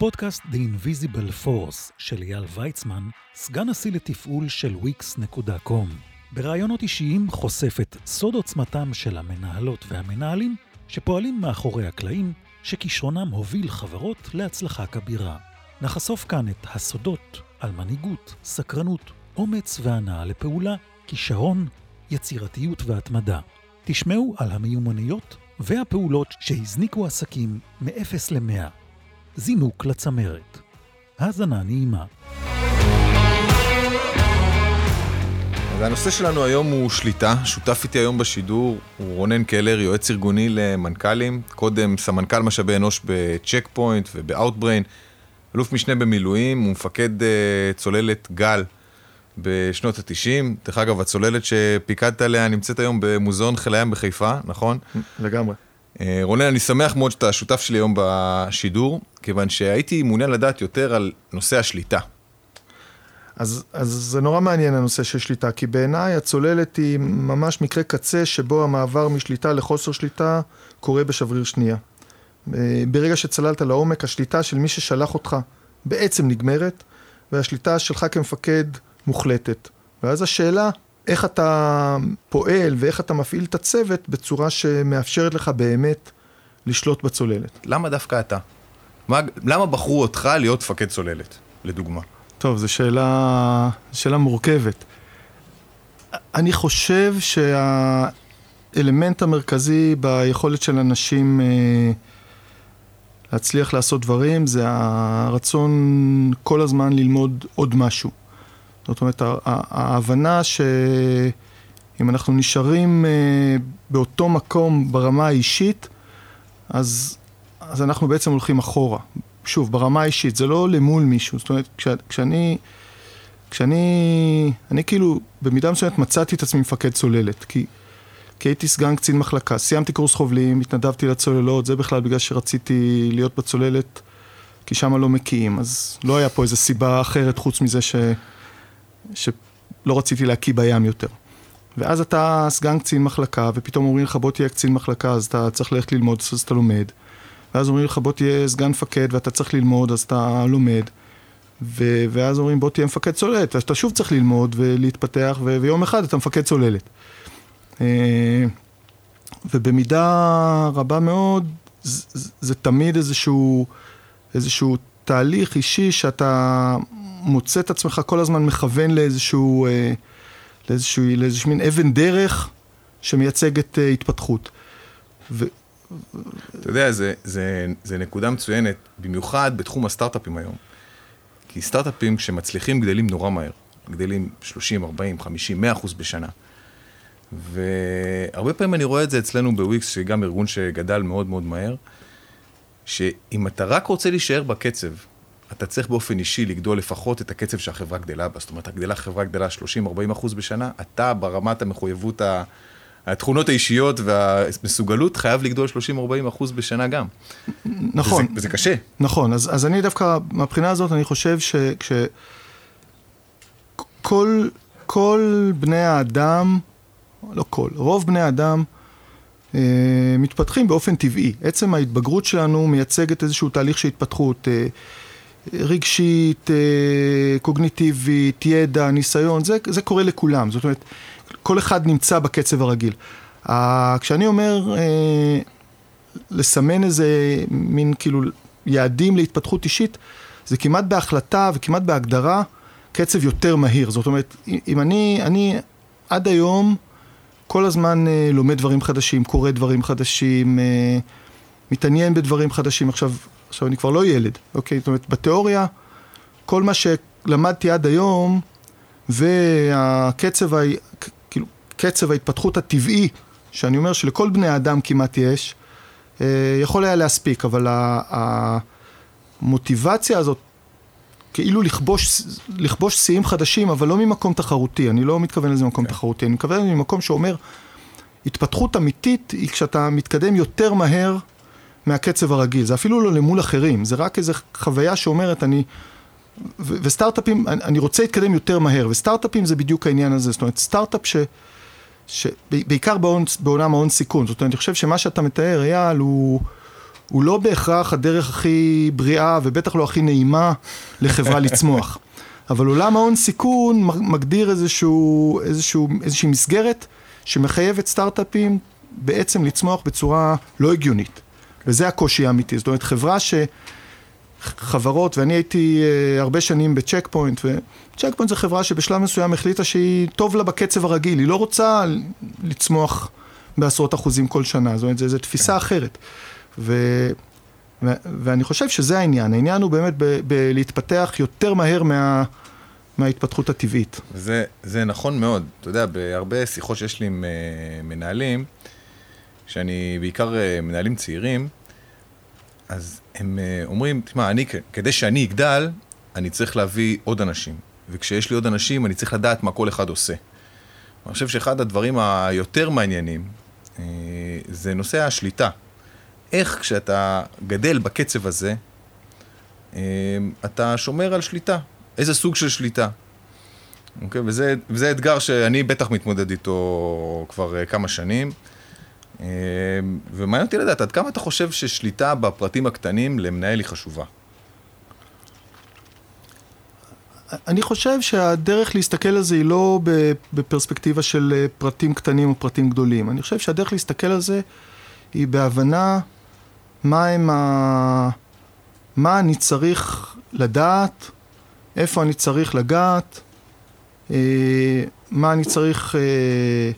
בפודקאסט The Invisible Force של אייל ויצמן, סגן נשיא לתפעול של wix.com. בראיונות אישיים חושף את סוד עוצמתם של המנהלות והמנהלים שפועלים מאחורי הקלעים, שכישרונם הוביל חברות להצלחה כבירה. נחשוף כאן את הסודות על מנהיגות, סקרנות, אומץ והנאה לפעולה, כישרון, יצירתיות והתמדה. תשמעו על המיומנויות והפעולות שהזניקו עסקים מ-0 ל-100. זינוק לצמרת. האזנה נעימה. אז הנושא שלנו היום הוא שליטה. שותף איתי היום בשידור הוא רונן קלר, יועץ ארגוני למנכ"לים, קודם סמנכ"ל משאבי אנוש בצ'ק פוינט ובאוטבריין, אלוף משנה במילואים, הוא מפקד uh, צוללת גל בשנות ה-90. דרך אגב, הצוללת שפיקדת עליה נמצאת היום במוזיאון חיל הים בחיפה, נכון? לגמרי. אה, רונן, אני שמח מאוד שאתה שותף שלי היום בשידור, כיוון שהייתי מעוניין לדעת יותר על נושא השליטה. אז, אז זה נורא מעניין הנושא של שליטה, כי בעיניי הצוללת היא ממש מקרה קצה שבו המעבר משליטה לחוסר שליטה קורה בשבריר שנייה. אה, ברגע שצללת לעומק, השליטה של מי ששלח אותך בעצם נגמרת, והשליטה שלך כמפקד מוחלטת. ואז השאלה, איך אתה פועל ואיך אתה מפעיל את הצוות בצורה שמאפשרת לך באמת לשלוט בצוללת. למה דווקא אתה? מה, למה בחרו אותך להיות מפקד צוללת, לדוגמה? טוב, זו שאלה, שאלה מורכבת. אני חושב שהאלמנט המרכזי ביכולת של אנשים אה, להצליח לעשות דברים זה הרצון כל הזמן ללמוד עוד משהו. זאת אומרת, ההבנה שאם אנחנו נשארים אה, באותו מקום ברמה האישית, אז, אז אנחנו בעצם הולכים אחורה. שוב, ברמה האישית, זה לא למול מישהו. זאת אומרת, כש, כשאני, כשאני, אני כאילו, במידה מסוימת מצאתי את עצמי מפקד צוללת, כי, כי הייתי סגן קצין מחלקה, סיימתי קורס חובלים, התנדבתי לצוללות, זה בכלל בגלל שרציתי להיות בצוללת, כי שם לא מקיאים, אז לא היה פה איזו סיבה אחרת חוץ מזה ש... שלא רציתי להקיא בים יותר. ואז אתה סגן קצין מחלקה, ופתאום אומרים לך בוא תהיה קצין מחלקה, אז אתה צריך ללכת ללמוד, אז אתה לומד. ואז אומרים לך בוא תהיה סגן מפקד ואתה צריך ללמוד, אז אתה לומד. ו- ואז אומרים בוא תהיה מפקד צוללת, אז אתה שוב צריך ללמוד ולהתפתח, ו- ויום אחד אתה מפקד צוללת. אה, ובמידה רבה מאוד, זה, זה תמיד איזשהו, איזשהו תהליך אישי שאתה מוצא את עצמך כל הזמן מכוון לאיזשהו, אה, לאיזשהו, לאיזשהו מין אבן דרך שמייצגת אה, התפתחות. ו... אתה יודע, זה, זה, זה נקודה מצוינת, במיוחד בתחום הסטארט-אפים היום. כי סטארט-אפים שמצליחים גדלים נורא מהר. גדלים 30, 40, 50, 100 אחוז בשנה. והרבה פעמים אני רואה את זה אצלנו בוויקס, שגם ארגון שגדל מאוד מאוד מהר, שאם אתה רק רוצה להישאר בקצב אתה צריך באופן אישי לגדול לפחות את הקצב שהחברה גדלה בה. זאת אומרת, הגדלה, החברה גדלה 30-40 אחוז בשנה, אתה ברמת המחויבות, התכונות האישיות והמסוגלות חייב לגדול 30-40 אחוז בשנה גם. נכון. וזה, וזה קשה. נכון, אז, אז אני דווקא, מהבחינה הזאת, אני חושב שכל כל בני האדם, לא כל, רוב בני האדם, אה, מתפתחים באופן טבעי. עצם ההתבגרות שלנו מייצגת איזשהו תהליך של התפתחות. אה, רגשית, אה, קוגניטיבית, ידע, ניסיון, זה, זה קורה לכולם. זאת אומרת, כל אחד נמצא בקצב הרגיל. כשאני אומר אה, לסמן איזה מין כאילו יעדים להתפתחות אישית, זה כמעט בהחלטה וכמעט בהגדרה קצב יותר מהיר. זאת אומרת, אם אני, אני עד היום כל הזמן אה, לומד דברים חדשים, קורא דברים חדשים, מתעניין בדברים חדשים. עכשיו, עכשיו אני כבר לא ילד, אוקיי? זאת אומרת, בתיאוריה, כל מה שלמדתי עד היום, והקצב. כאילו, קצב ההתפתחות הטבעי, שאני אומר שלכל בני האדם כמעט יש, אה, יכול היה להספיק, אבל המוטיבציה הזאת, כאילו לכבוש, לכבוש שיאים חדשים, אבל לא ממקום תחרותי, אני לא מתכוון לזה ממקום okay. כן. תחרותי, אני מתכוון ממקום שאומר, התפתחות אמיתית היא כשאתה מתקדם יותר מהר מהקצב הרגיל, זה אפילו לא למול אחרים, זה רק איזו חוויה שאומרת אני, ו- וסטארט-אפים, אני, אני רוצה להתקדם יותר מהר, וסטארט-אפים זה בדיוק העניין הזה, זאת אומרת סטארט-אפ ש... ש... בעיקר בעולם ההון סיכון, זאת אומרת אני חושב שמה שאתה מתאר אייל הוא, הוא לא בהכרח הדרך הכי בריאה ובטח לא הכי נעימה לחברה לצמוח. אבל עולם ההון סיכון מגדיר איזשהו, איזשהו, איזושהי מסגרת שמחייבת סטארט-אפים בעצם לצמוח בצורה לא הגיונית. וזה הקושי האמיתי. זאת אומרת, חברה ש... חברות, ואני הייתי אה, הרבה שנים בצ'ק פוינט, וצ'ק פוינט זו חברה שבשלב מסוים החליטה שהיא טוב לה בקצב הרגיל, היא לא רוצה לצמוח בעשרות אחוזים כל שנה, זאת אומרת, זו תפיסה אחרת. ו, ו, ואני חושב שזה העניין, העניין הוא באמת בלהתפתח יותר מהר מה, מההתפתחות הטבעית. זה, זה נכון מאוד, אתה יודע, בהרבה שיחות שיש לי עם uh, מנהלים, שאני בעיקר uh, מנהלים צעירים, אז הם uh, אומרים, תשמע, אני, כדי שאני אגדל, אני צריך להביא עוד אנשים. וכשיש לי עוד אנשים, אני צריך לדעת מה כל אחד עושה. אני חושב שאחד הדברים היותר מעניינים uh, זה נושא השליטה. איך כשאתה גדל בקצב הזה, אתה שומר על שליטה. איזה סוג של שליטה. אוקיי? וזה, וזה אתגר שאני בטח מתמודד איתו כבר כמה שנים. אמ, ומעניין אותי לדעת, עד כמה אתה חושב ששליטה בפרטים הקטנים למנהל היא חשובה? אני חושב שהדרך להסתכל על זה היא לא בפרספקטיבה של אה, פרטים קטנים או פרטים גדולים. אני חושב שהדרך להסתכל על זה היא בהבנה מה ה... מה אני צריך לדעת, איפה אני צריך לגעת, אה, מה אני צריך אה,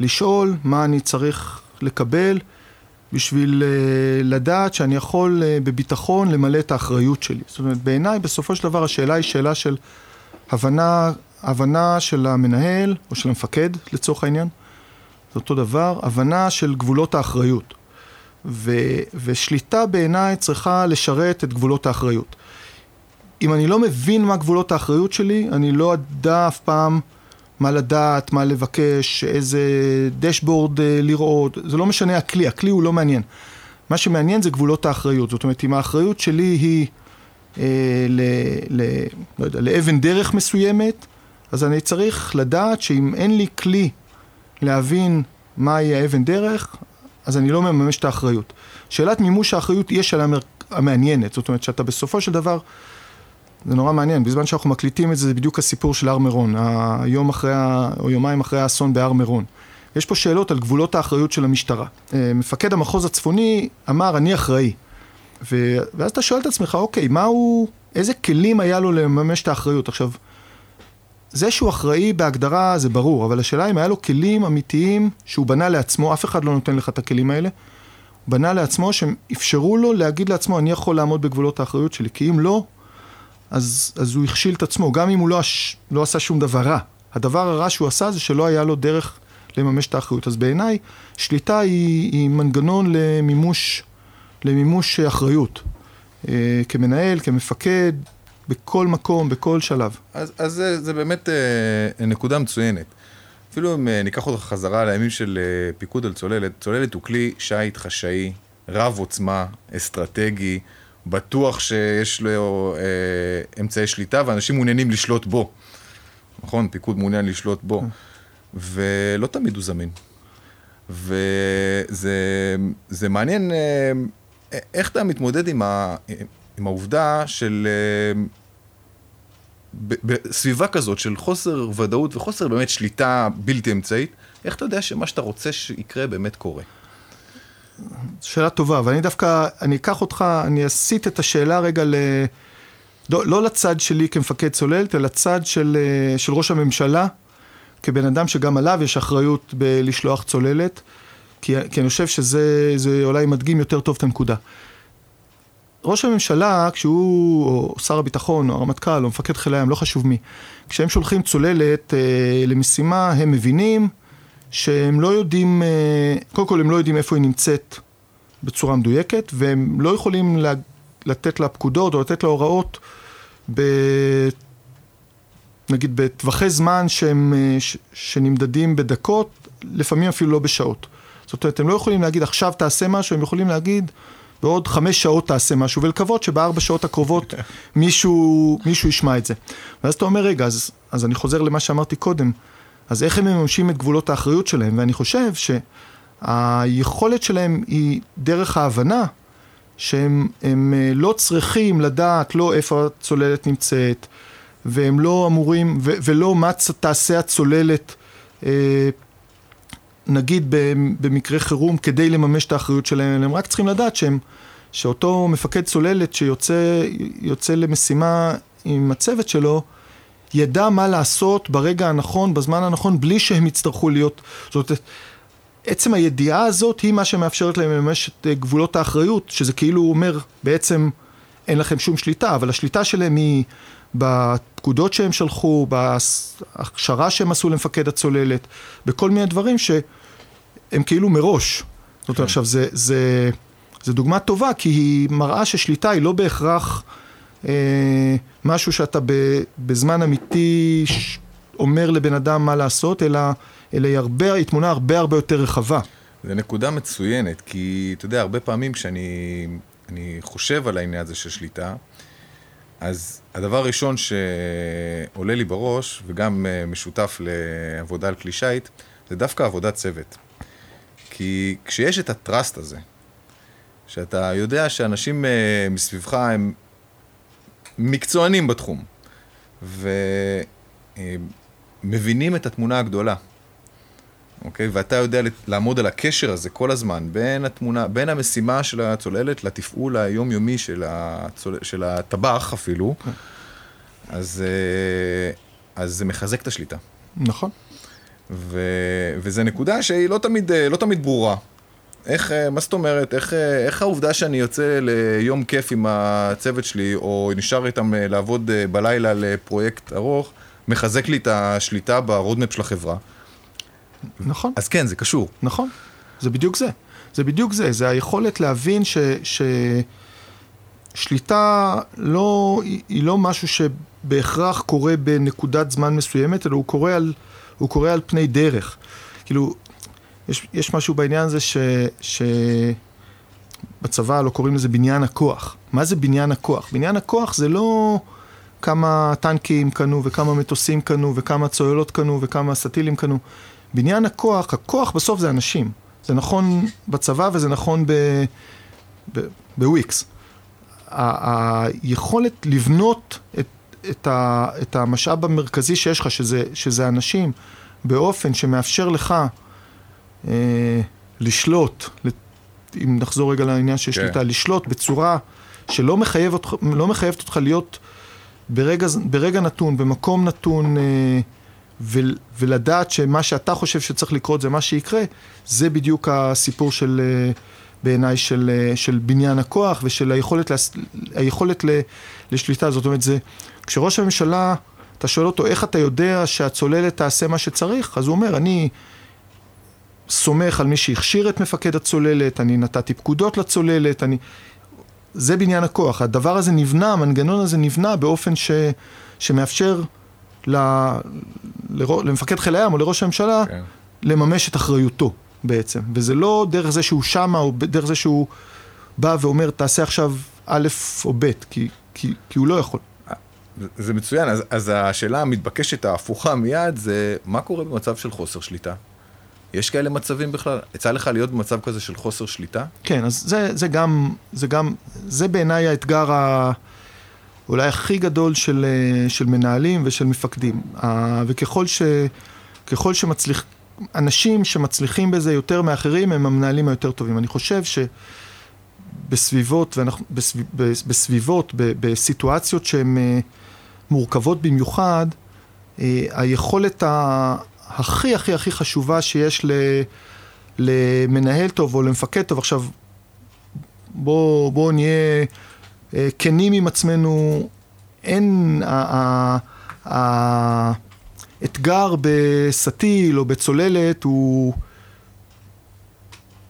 לשאול, מה אני צריך לקבל בשביל uh, לדעת שאני יכול uh, בביטחון למלא את האחריות שלי. זאת אומרת, בעיניי בסופו של דבר השאלה היא שאלה של הבנה, הבנה של המנהל או של המפקד לצורך העניין, זה אותו דבר, הבנה של גבולות האחריות. ו, ושליטה בעיניי צריכה לשרת את גבולות האחריות. אם אני לא מבין מה גבולות האחריות שלי, אני לא אדע אף פעם מה לדעת, מה לבקש, איזה דשבורד אה, לראות, זה לא משנה הכלי, הכלי הוא לא מעניין. מה שמעניין זה גבולות האחריות, זאת אומרת, אם האחריות שלי היא אה, ל, ל, לא יודע, לאבן דרך מסוימת, אז אני צריך לדעת שאם אין לי כלי להבין מהי האבן דרך, אז אני לא מממש את האחריות. שאלת מימוש האחריות היא השאלה המעניינת, זאת אומרת שאתה בסופו של דבר זה נורא מעניין, בזמן שאנחנו מקליטים את זה, זה בדיוק הסיפור של הר מירון, היום אחרי, או יומיים אחרי האסון בהר מירון. יש פה שאלות על גבולות האחריות של המשטרה. אה, מפקד המחוז הצפוני אמר, אני אחראי. ו... ואז אתה שואל את עצמך, אוקיי, מה הוא, איזה כלים היה לו לממש את האחריות? עכשיו, זה שהוא אחראי בהגדרה זה ברור, אבל השאלה אם היה לו כלים אמיתיים שהוא בנה לעצמו, אף אחד לא נותן לך את הכלים האלה, הוא בנה לעצמו שהם אפשרו לו להגיד לעצמו, אני יכול לעמוד בגבולות האחריות שלי, כי אם לא, אז, אז הוא הכשיל את עצמו, גם אם הוא לא, לא עשה שום דבר רע. הדבר הרע שהוא עשה זה שלא היה לו דרך לממש את האחריות. אז בעיניי, שליטה היא, היא מנגנון למימוש, למימוש אחריות. אה, כמנהל, כמפקד, בכל מקום, בכל שלב. אז, אז זה, זה באמת אה, נקודה מצוינת. אפילו אם אה, ניקח אותך חזרה לימים של אה, פיקוד על צוללת, צוללת הוא כלי שיט חשאי, רב עוצמה, אסטרטגי, בטוח שיש לו אה, אמצעי שליטה ואנשים מעוניינים לשלוט בו. נכון? פיקוד מעוניין לשלוט בו. כן. ולא תמיד הוא זמין. וזה מעניין אה, איך אתה מתמודד עם, ה, עם העובדה של... אה, בסביבה כזאת של חוסר ודאות וחוסר באמת שליטה בלתי אמצעית, איך אתה יודע שמה שאתה רוצה שיקרה באמת קורה? שאלה טובה, ואני דווקא, אני אקח אותך, אני אסיט את השאלה רגע ל... לא, לא לצד שלי כמפקד צוללת, אלא לצד של, אה, של ראש הממשלה, כבן אדם שגם עליו יש אחריות בלשלוח צוללת, כי, כי אני חושב שזה אולי מדגים יותר טוב את הנקודה. ראש הממשלה, כשהוא, או שר הביטחון, או הרמטכ"ל, או מפקד חיל הים, לא חשוב מי, כשהם שולחים צוללת אה, למשימה, הם מבינים שהם לא יודעים, אה, קודם כל הם לא יודעים איפה היא נמצאת בצורה מדויקת, והם לא יכולים לתת לה פקודות או לתת לה הוראות ב... נגיד בטווחי זמן שהם, אה, ש... שנמדדים בדקות, לפעמים אפילו לא בשעות. זאת אומרת, הם לא יכולים להגיד עכשיו תעשה משהו, הם יכולים להגיד בעוד חמש שעות תעשה משהו, ולקוות שבארבע שעות הקרובות מישהו, מישהו ישמע את זה. ואז אתה אומר, רגע, אז, אז אני חוזר למה שאמרתי קודם. אז איך הם מממשים את גבולות האחריות שלהם? ואני חושב שהיכולת שלהם היא דרך ההבנה שהם הם אה, לא צריכים לדעת לא איפה הצוללת נמצאת, והם לא אמורים, ו, ולא מה תעשה הצוללת, אה, נגיד במקרה חירום, כדי לממש את האחריות שלהם, הם רק צריכים לדעת שהם, שאותו מפקד צוללת שיוצא למשימה עם הצוות שלו, ידע מה לעשות ברגע הנכון, בזמן הנכון, בלי שהם יצטרכו להיות... זאת אומרת, עצם הידיעה הזאת היא מה שמאפשרת להם לממש את אה, גבולות האחריות, שזה כאילו אומר, בעצם אין לכם שום שליטה, אבל השליטה שלהם היא בפקודות שהם שלחו, בהכשרה שהם עשו למפקד הצוללת, בכל מיני דברים שהם כאילו מראש. זאת אומרת, כן. עכשיו, זה, זה, זה דוגמה טובה, כי היא מראה ששליטה היא לא בהכרח משהו שאתה ב, בזמן אמיתי אומר לבן אדם מה לעשות, אלא... אלא היא, הרבה, היא תמונה הרבה הרבה יותר רחבה. זו נקודה מצוינת, כי אתה יודע, הרבה פעמים כשאני חושב על העניין הזה של שליטה, אז הדבר הראשון שעולה לי בראש, וגם אה, משותף לעבודה על כלי שיט, זה דווקא עבודת צוות. כי כשיש את הטראסט הזה, שאתה יודע שאנשים אה, מסביבך הם מקצוענים בתחום, ומבינים את התמונה הגדולה, אוקיי? ואתה יודע לעמוד על הקשר הזה כל הזמן, בין התמונה, בין המשימה של הצוללת לתפעול היומיומי של, הצול... של הטבח אפילו, כן. אז, אה, אז זה מחזק את השליטה. נכון. ו... וזה נקודה שהיא לא תמיד, אה, לא תמיד ברורה. איך, אה, מה זאת אומרת, איך, איך העובדה שאני יוצא ליום כיף עם הצוות שלי, או נשאר איתם לעבוד בלילה לפרויקט ארוך, מחזק לי את השליטה ברודמפ של החברה. נכון. אז כן, זה קשור. נכון, זה בדיוק זה. זה בדיוק זה, זה היכולת להבין ש... ש... שליטה לא, היא לא משהו שבהכרח קורה בנקודת זמן מסוימת, אלא הוא קורה על, הוא קורה על פני דרך. כאילו, יש, יש משהו בעניין הזה ש, שבצבא לא קוראים לזה בניין הכוח. מה זה בניין הכוח? בניין הכוח זה לא כמה טנקים קנו וכמה מטוסים קנו וכמה צוללות קנו וכמה סטילים קנו. בניין הכוח, הכוח בסוף זה אנשים. זה נכון בצבא וזה נכון בוויקס. היכולת לבנות את, את, ה, את המשאב המרכזי שיש לך, שזה, שזה אנשים, באופן שמאפשר לך אה, לשלוט, אם נחזור רגע לעניין של כן. שליטה, לשלוט בצורה שלא מחייב אותך, לא מחייבת אותך להיות ברגע, ברגע נתון, במקום נתון, אה, ולדעת שמה שאתה חושב שצריך לקרות זה מה שיקרה, זה בדיוק הסיפור של, אה, בעיניי, של, אה, של בניין הכוח ושל היכולת, להס, היכולת לשליטה. זאת אומרת, זה, כשראש הממשלה, אתה שואל אותו, איך אתה יודע שהצוללת תעשה מה שצריך? אז הוא אומר, אני סומך על מי שהכשיר את מפקד הצוללת, אני נתתי פקודות לצוללת, אני... זה בניין הכוח. הדבר הזה נבנה, המנגנון הזה נבנה באופן ש, שמאפשר ל, למפקד חיל הים או לראש הממשלה כן. לממש את אחריותו בעצם. וזה לא דרך זה שהוא שמה או דרך זה שהוא בא ואומר תעשה עכשיו א' או ב', כי, כי, כי הוא לא יכול. זה מצוין, אז, אז השאלה המתבקשת ההפוכה מיד זה מה קורה במצב של חוסר שליטה? יש כאלה מצבים בכלל? יצא לך להיות במצב כזה של חוסר שליטה? כן, אז זה, זה גם, זה גם, זה בעיניי האתגר ה... אולי הכי גדול של, אה, של מנהלים ושל מפקדים. וככל ש, ככל שמצליח, אנשים שמצליחים בזה יותר מאחרים הם המנהלים היותר טובים. אני חושב שבסביבות, ואנחנו, בסביב, בסביבות, בסיטואציות שהן אה, מורכבות במיוחד, אה, היכולת הכי הכי הכי חשובה שיש למנהל טוב או למפקד טוב, עכשיו בואו בוא נהיה אה, כנים עם עצמנו, אין, האתגר בסטיל או בצוללת הוא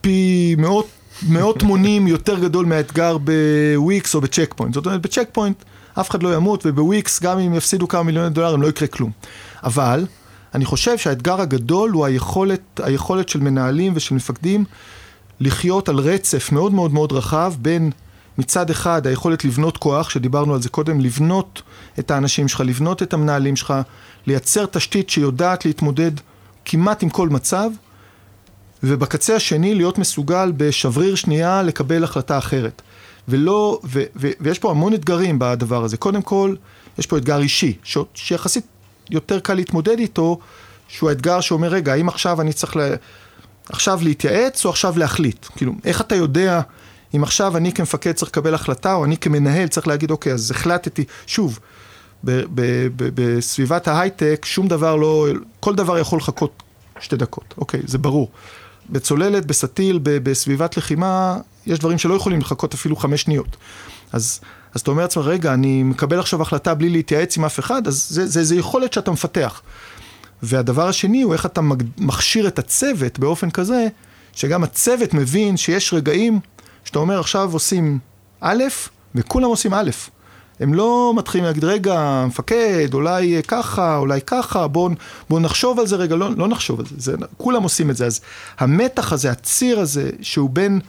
פי מאות, מאות מונים יותר גדול מהאתגר בוויקס או בצ'ק פוינט. זאת אומרת, בצ'ק פוינט אף אחד לא ימות, ובוויקס גם אם יפסידו כמה מיליוני דולרים לא יקרה כלום. אבל אני חושב שהאתגר הגדול הוא היכולת, היכולת של מנהלים ושל מפקדים לחיות על רצף מאוד מאוד מאוד רחב בין מצד אחד היכולת לבנות כוח, שדיברנו על זה קודם, לבנות את האנשים שלך, לבנות את המנהלים שלך, לייצר תשתית שיודעת להתמודד כמעט עם כל מצב, ובקצה השני להיות מסוגל בשבריר שנייה לקבל החלטה אחרת. ולא, ו, ו, ויש פה המון אתגרים בדבר הזה. קודם כל, יש פה אתגר אישי, ש, שיחסית יותר קל להתמודד איתו, שהוא האתגר שאומר, רגע, האם עכשיו אני צריך ל... עכשיו להתייעץ או עכשיו להחליט? כאילו, איך אתה יודע אם עכשיו אני כמפקד צריך לקבל החלטה, או אני כמנהל צריך להגיד, אוקיי, אז החלטתי, שוב, בסביבת ההייטק, שום דבר לא, כל דבר יכול לחכות שתי דקות, אוקיי, זה ברור. בצוללת, בסטיל, בסביבת לחימה, יש דברים שלא יכולים לחכות אפילו חמש שניות. אז, אז אתה אומר לעצמך, רגע, אני מקבל עכשיו החלטה בלי להתייעץ עם אף אחד, אז זה, זה, זה יכולת שאתה מפתח. והדבר השני הוא איך אתה מכשיר את הצוות באופן כזה, שגם הצוות מבין שיש רגעים שאתה אומר עכשיו עושים א', וכולם עושים א'. הם לא מתחילים להגיד, רגע, מפקד, אולי ככה, אולי ככה, בואו בוא נחשוב על זה רגע, לא, לא נחשוב על זה, זה, כולם עושים את זה. אז המתח הזה, הציר הזה, שהוא בין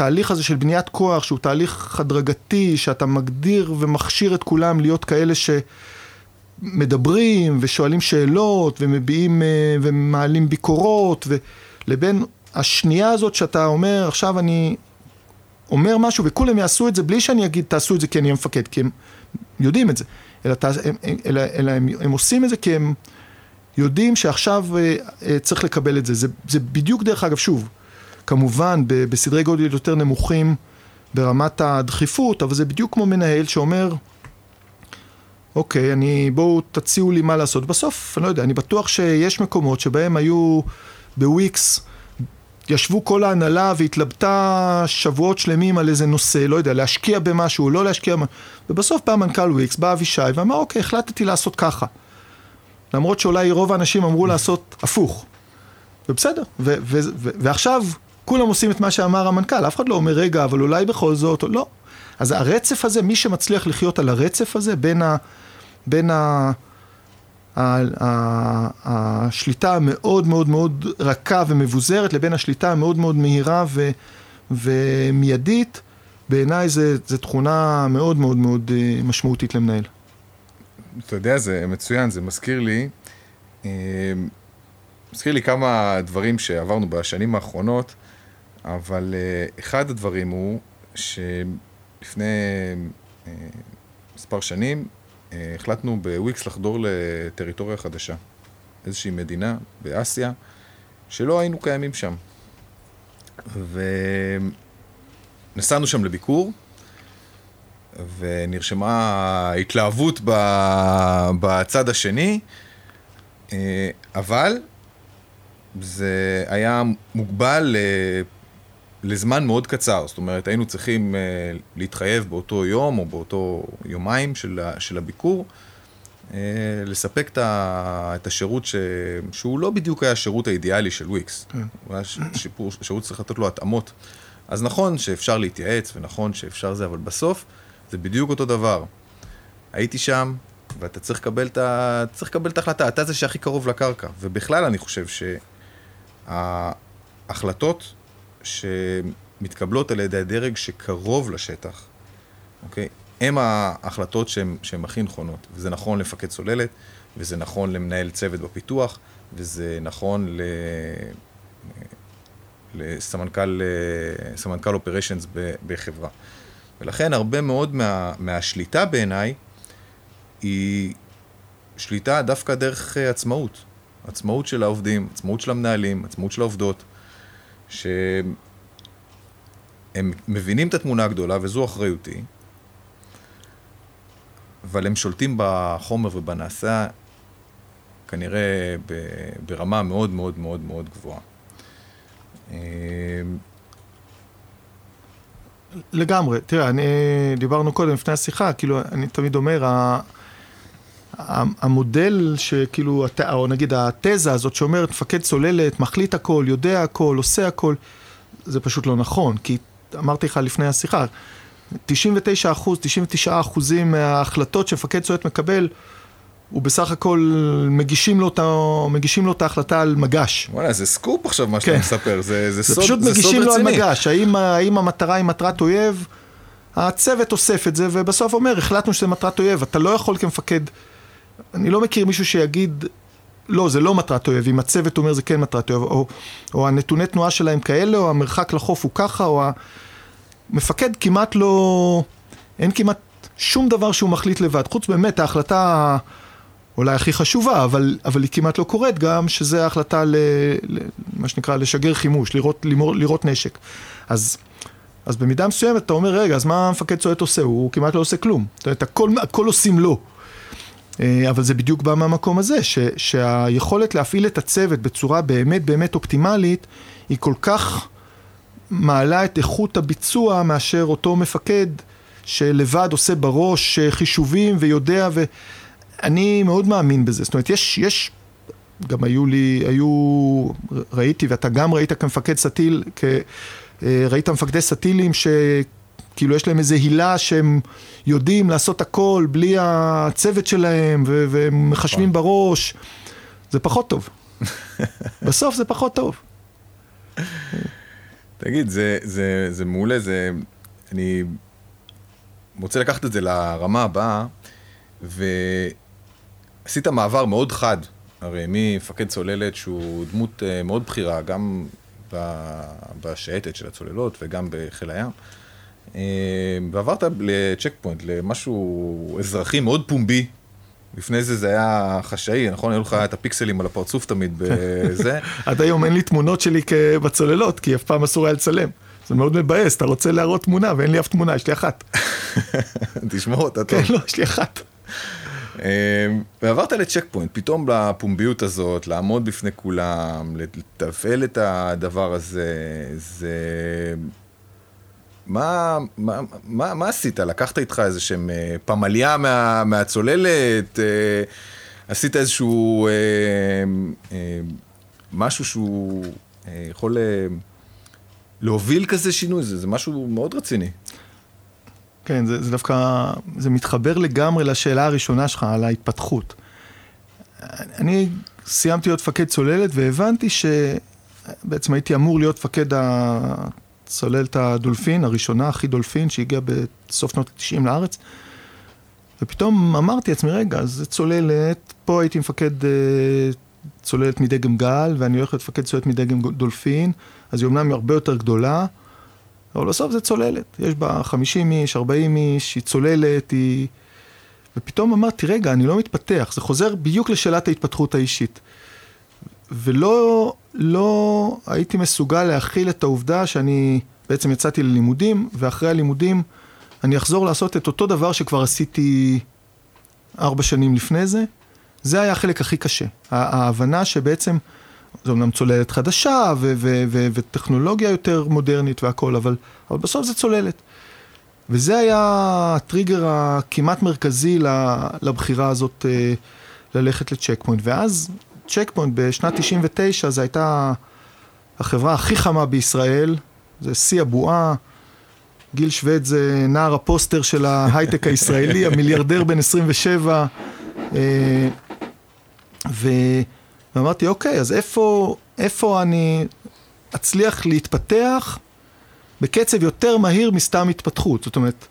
התהליך הזה של בניית כוח, שהוא תהליך הדרגתי, שאתה מגדיר ומכשיר את כולם להיות כאלה שמדברים ושואלים שאלות ומביעים אה, ומעלים ביקורות, לבין השנייה הזאת שאתה אומר, עכשיו אני אומר משהו וכולם יעשו את זה בלי שאני אגיד תעשו את זה כי אני המפקד, כי הם יודעים את זה, אלא, הם, אלא, אלא הם, הם עושים את זה כי הם יודעים שעכשיו אה, אה, צריך לקבל את זה. זה. זה בדיוק דרך אגב, שוב, כמובן ב, בסדרי גודל יותר נמוכים ברמת הדחיפות, אבל זה בדיוק כמו מנהל שאומר, אוקיי, אני, בואו תציעו לי מה לעשות. בסוף, אני לא יודע, אני בטוח שיש מקומות שבהם היו בוויקס ישבו כל ההנהלה והתלבטה שבועות שלמים על איזה נושא, לא יודע, להשקיע במשהו, לא להשקיע, ובסוף בא מנכ"ל וויקס, בא אבישי ואמר, אוקיי, החלטתי לעשות ככה. למרות שאולי רוב האנשים אמרו לעשות הפוך. ובסדר, ו- ו- ו- ועכשיו כולם עושים את מה שאמר המנכ"ל, אף אחד לא אומר, רגע, אבל אולי בכל זאת, לא. אז הרצף הזה, מי שמצליח לחיות על הרצף הזה, בין ה... בין ה השליטה המאוד מאוד מאוד רכה ומבוזרת לבין השליטה המאוד מאוד מהירה ו, ומיידית, בעיניי זו תכונה מאוד מאוד מאוד אה, משמעותית למנהל. אתה יודע, זה מצוין, זה מזכיר לי, אה, מזכיר לי כמה דברים שעברנו בשנים האחרונות, אבל אה, אחד הדברים הוא שלפני מספר שנים אה, החלטנו בוויקס לחדור לטריטוריה חדשה. איזושהי מדינה באסיה, שלא היינו קיימים שם. ונסענו שם לביקור, ונרשמה התלהבות בצד השני, אה, אבל זה היה מוגבל לזמן מאוד קצר, זאת אומרת היייינו צריכים uh, להתחייב באותו יום או באותו יומיים של, של הביקור, uh, לספק את, ה, את השירות ש, שהוא לא בדיוק היה השירות האידיאלי של וויקס, כן. הוא היה שיפור, שירות שצריך לתת לו התאמות. אז נכון שאפשר להתייעץ ונכון שאפשר זה, אבל בסוף זה בדיוק אותו דבר. הייתי שם, ואתה צריך לקבל את, ה... צריך לקבל את ההחלטה, אתה זה שהכי קרוב לקרקע. ובכלל אני חושב שההחלטות שמתקבלות על ידי הדרג שקרוב לשטח, אוקיי? הם ההחלטות שהן הכי נכונות. וזה נכון למפקד צוללת, וזה נכון למנהל צוות בפיתוח, וזה נכון ל... לסמנכ"ל סמנכ"ל אופריישנס בחברה. ולכן הרבה מאוד מה, מהשליטה בעיניי היא שליטה דווקא דרך עצמאות. עצמאות של העובדים, עצמאות של המנהלים, עצמאות של העובדות. שהם מבינים את התמונה הגדולה, וזו אחריותי, אבל הם שולטים בחומר ובנעשה כנראה ברמה מאוד מאוד מאוד מאוד גבוהה. לגמרי, תראה, אני, דיברנו קודם לפני השיחה, כאילו, אני תמיד אומר, המודל שכאילו, או נגיד התזה הזאת שאומרת מפקד צוללת, מחליט הכל, יודע הכל, עושה הכל, זה פשוט לא נכון, כי אמרתי לך לפני השיחה, 99 אחוז, 99 אחוזים מההחלטות שמפקד צוללת מקבל, הוא בסך הכל מגישים לו, את, מגישים לו את ההחלטה על מגש. וואלה, זה סקופ עכשיו מה שאתה כן. מספר, זה, זה, זה סוד, פשוט מגישים לו על מגש, האם, האם המטרה היא מטרת אויב? הצוות אוסף את זה, ובסוף אומר, החלטנו שזה מטרת אויב, אתה לא יכול כמפקד אני לא מכיר מישהו שיגיד, לא, זה לא מטרת אויב, אם הצוות אומר זה כן מטרת אויב, או, או הנתוני תנועה שלהם כאלה, או המרחק לחוף הוא ככה, או ה... מפקד כמעט לא... אין כמעט שום דבר שהוא מחליט לבד, חוץ באמת ההחלטה אולי הכי חשובה, אבל, אבל היא כמעט לא קורית גם, שזה ההחלטה ל... ל מה שנקרא לשגר חימוש, לראות, לימור, לראות נשק. אז... אז במידה מסוימת אתה אומר, רגע, אז מה המפקד צועט עושה? הוא כמעט לא עושה כלום. זאת אומרת, הכל, הכל עושים לו. אה, אבל זה בדיוק בא מהמקום הזה, ש, שהיכולת להפעיל את הצוות בצורה באמת באמת אופטימלית, היא כל כך מעלה את איכות הביצוע מאשר אותו מפקד שלבד עושה בראש אה, חישובים ויודע, ואני מאוד מאמין בזה. זאת אומרת, יש, יש, גם היו לי, היו, ראיתי, ואתה גם ראית כמפקד סטיל, כ... אה, ראית מפקדי סטילים שכאילו יש להם איזה הילה שהם יודעים לעשות הכל בלי הצוות שלהם ו- והם מחשבים. בראש, זה פחות טוב. בסוף זה פחות טוב. תגיד, זה, זה, זה מעולה, זה... אני רוצה לקחת את זה לרמה הבאה, ועשית מעבר מאוד חד, הרי ממפקד צוללת שהוא דמות אה, מאוד בכירה, גם בשייטת של הצוללות וגם בחיל הים. אה, ועברת לצ'ק פוינט, למשהו אזרחי מאוד פומבי. לפני זה זה היה חשאי, נכון? היו לך את הפיקסלים על הפרצוף תמיד בזה. עד היום אין לי תמונות שלי בצוללות, כי אף פעם אסור היה לצלם. זה מאוד מבאס, אתה רוצה להראות תמונה ואין לי אף תמונה, יש לי אחת. תשמור אותה טוב. כן, לא, יש לי אחת. אמ, ועברת לצ'ק פוינט, פתאום לפומביות הזאת, לעמוד בפני כולם, לתפעל את הדבר הזה, זה... מה, מה, מה, מה עשית? לקחת איתך איזה שהם אה, פמליה מה, מהצוללת? אה, עשית איזשהו אה, אה, משהו שהוא אה, יכול אה, להוביל כזה שינוי? זה, זה משהו מאוד רציני. כן, זה, זה דווקא, זה מתחבר לגמרי לשאלה הראשונה שלך על ההתפתחות. אני סיימתי להיות מפקד צוללת והבנתי שבעצם הייתי אמור להיות מפקד הצוללת הדולפין, הראשונה, הכי דולפין, שהגיעה בסוף שנות ה-90 לארץ. ופתאום אמרתי לעצמי, רגע, זה צוללת, פה הייתי מפקד אה, צוללת מדגם גל, ואני הולך להיות מפקד צוללת מדגם דולפין, אז היא אומנם הרבה יותר גדולה, אבל בסוף זה צוללת, יש בה 50 איש, 40 איש, היא צוללת, היא... ופתאום אמרתי, רגע, אני לא מתפתח, זה חוזר בדיוק לשאלת ההתפתחות האישית. ולא לא הייתי מסוגל להכיל את העובדה שאני בעצם יצאתי ללימודים, ואחרי הלימודים אני אחזור לעשות את אותו דבר שכבר עשיתי ארבע שנים לפני זה. זה היה החלק הכי קשה. ההבנה שבעצם... זה אומנם צוללת חדשה ו- ו- ו- וטכנולוגיה יותר מודרנית והכל, אבל, אבל בסוף זה צוללת. וזה היה הטריגר הכמעט מרכזי לבחירה הזאת אה, ללכת לצ'ק פוינט. ואז צ'ק פוינט בשנת 99 זו הייתה החברה הכי חמה בישראל, זה שיא הבועה. גיל שווד זה נער הפוסטר של ההייטק הישראלי, המיליארדר בן 27. אה, ו... ואמרתי, אוקיי, אז איפה, איפה אני אצליח להתפתח בקצב יותר מהיר מסתם התפתחות? זאת אומרת,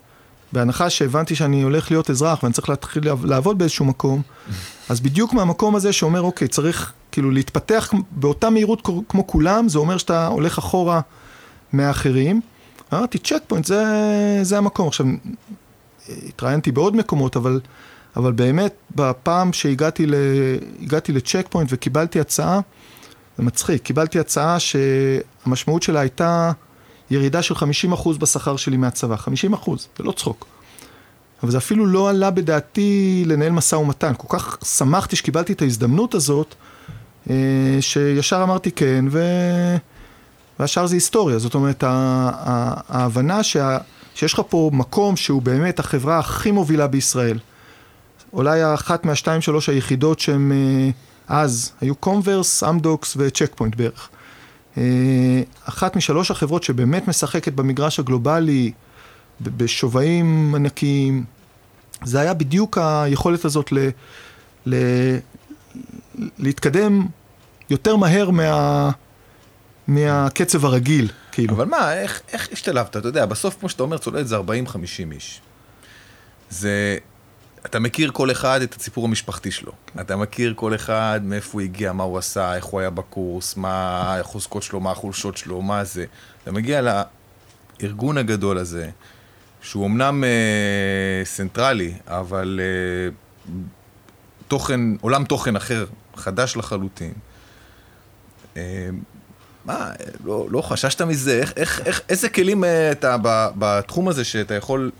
בהנחה שהבנתי שאני הולך להיות אזרח ואני צריך להתחיל לעבוד באיזשהו מקום, אז בדיוק מהמקום הזה שאומר, אוקיי, צריך כאילו להתפתח באותה מהירות כמו כולם, זה אומר שאתה הולך אחורה מהאחרים. אמרתי, צ'ק פוינט, זה, זה המקום. עכשיו, התראיינתי בעוד מקומות, אבל אבל באמת, בפעם שהגעתי. לצ'ק פוינט וקיבלתי הצעה, זה מצחיק, קיבלתי הצעה שהמשמעות שלה הייתה ירידה של 50% בשכר שלי מהצבא, 50%, זה לא צחוק. אבל זה אפילו לא עלה בדעתי לנהל משא ומתן, כל כך שמחתי שקיבלתי את ההזדמנות הזאת, אה, שישר אמרתי כן, ו... והשאר זה היסטוריה, זאת אומרת, ההבנה שה... שיש לך פה מקום שהוא באמת החברה הכי מובילה בישראל. אולי אחת מהשתיים שלוש היחידות שהם אה, אז היו קומברס, אמדוקס וצ'ק פוינט בערך. אה, אחת משלוש החברות שבאמת משחקת במגרש הגלובלי בשווים ענקיים, זה היה בדיוק היכולת הזאת ל, ל, להתקדם יותר מהר מה, מהקצב הרגיל, כאילו. אבל מה, איך, איך השתלבת? אתה יודע, בסוף, כמו שאתה אומר, צוללת זה 40-50 איש. זה אתה מכיר כל אחד את הסיפור המשפחתי שלו. אתה מכיר כל אחד מאיפה הוא הגיע, מה הוא עשה, איך הוא היה בקורס, מה החוזקות שלו, מה החולשות שלו, מה זה. אתה מגיע לארגון הגדול הזה, שהוא אמנם אה, סנטרלי, אבל אה, תוכן, עולם תוכן אחר, חדש לחלוטין. אה, מה, לא, לא חששת מזה? איך, איך, איך, איזה כלים אה, אתה בתחום הזה שאתה יכול